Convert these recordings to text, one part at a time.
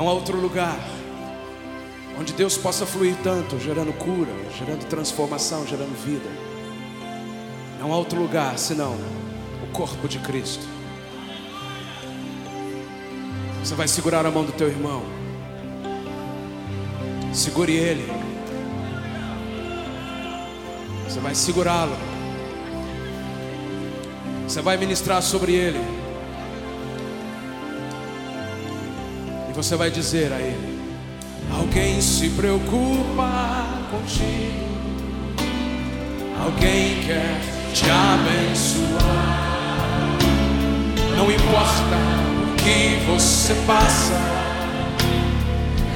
Não há outro lugar onde Deus possa fluir tanto, gerando cura, gerando transformação, gerando vida. Não há outro lugar senão o corpo de Cristo. Você vai segurar a mão do teu irmão. Segure ele. Você vai segurá-lo. Você vai ministrar sobre ele. E você vai dizer a ele: Alguém se preocupa contigo. Alguém quer te abençoar. Não importa o que você passa,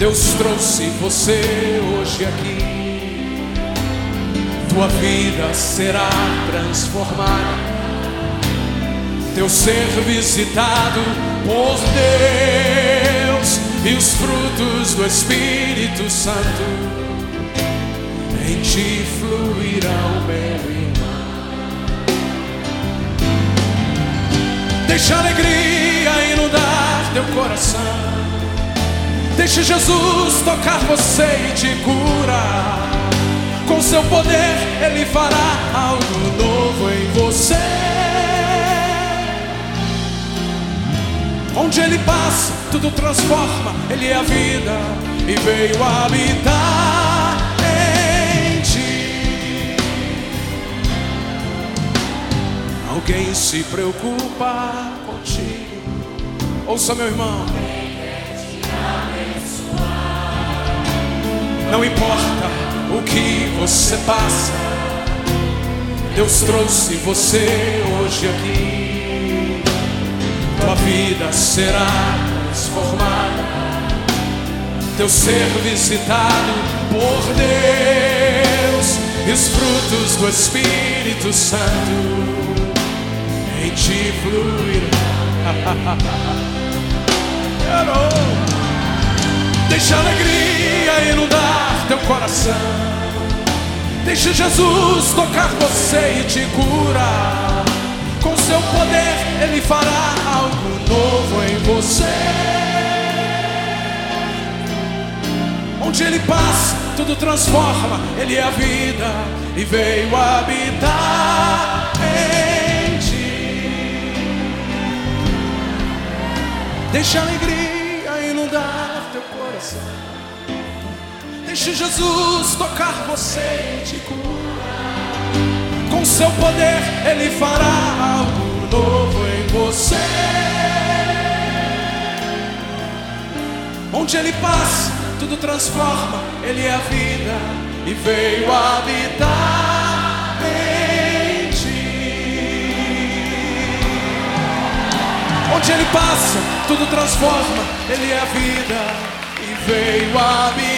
Deus trouxe você hoje aqui. Tua vida será transformada. Teu ser visitado por Deus e os frutos do Espírito Santo em ti fluirão, meu irmão. Deixa a alegria inundar teu coração. Deixa Jesus tocar você e te curar. Com seu poder, Ele fará algo novo em você. Onde Ele passa, tudo transforma. Ele é a vida e veio habitar em ti. Alguém se preocupa contigo. Ouça, meu irmão. Não importa o que você passa, Deus trouxe você hoje aqui. Tua vida será transformada, teu ser visitado por Deus e os frutos do Espírito Santo em ti fluirão. Deixa a alegria inundar teu coração. Deixa Jesus tocar você e te curar. Com seu poder, Ele fará algo novo em você. Onde Ele passa, tudo transforma. Ele é a vida e veio habitar em ti. Deixa a alegria inundar teu coração. Deixe Jesus tocar você e te curar. Com seu poder, Ele fará novo em você. Onde Ele passa, tudo transforma. Ele é a vida e veio habitar em ti. Onde Ele passa, tudo transforma. Ele é a vida e veio habitar.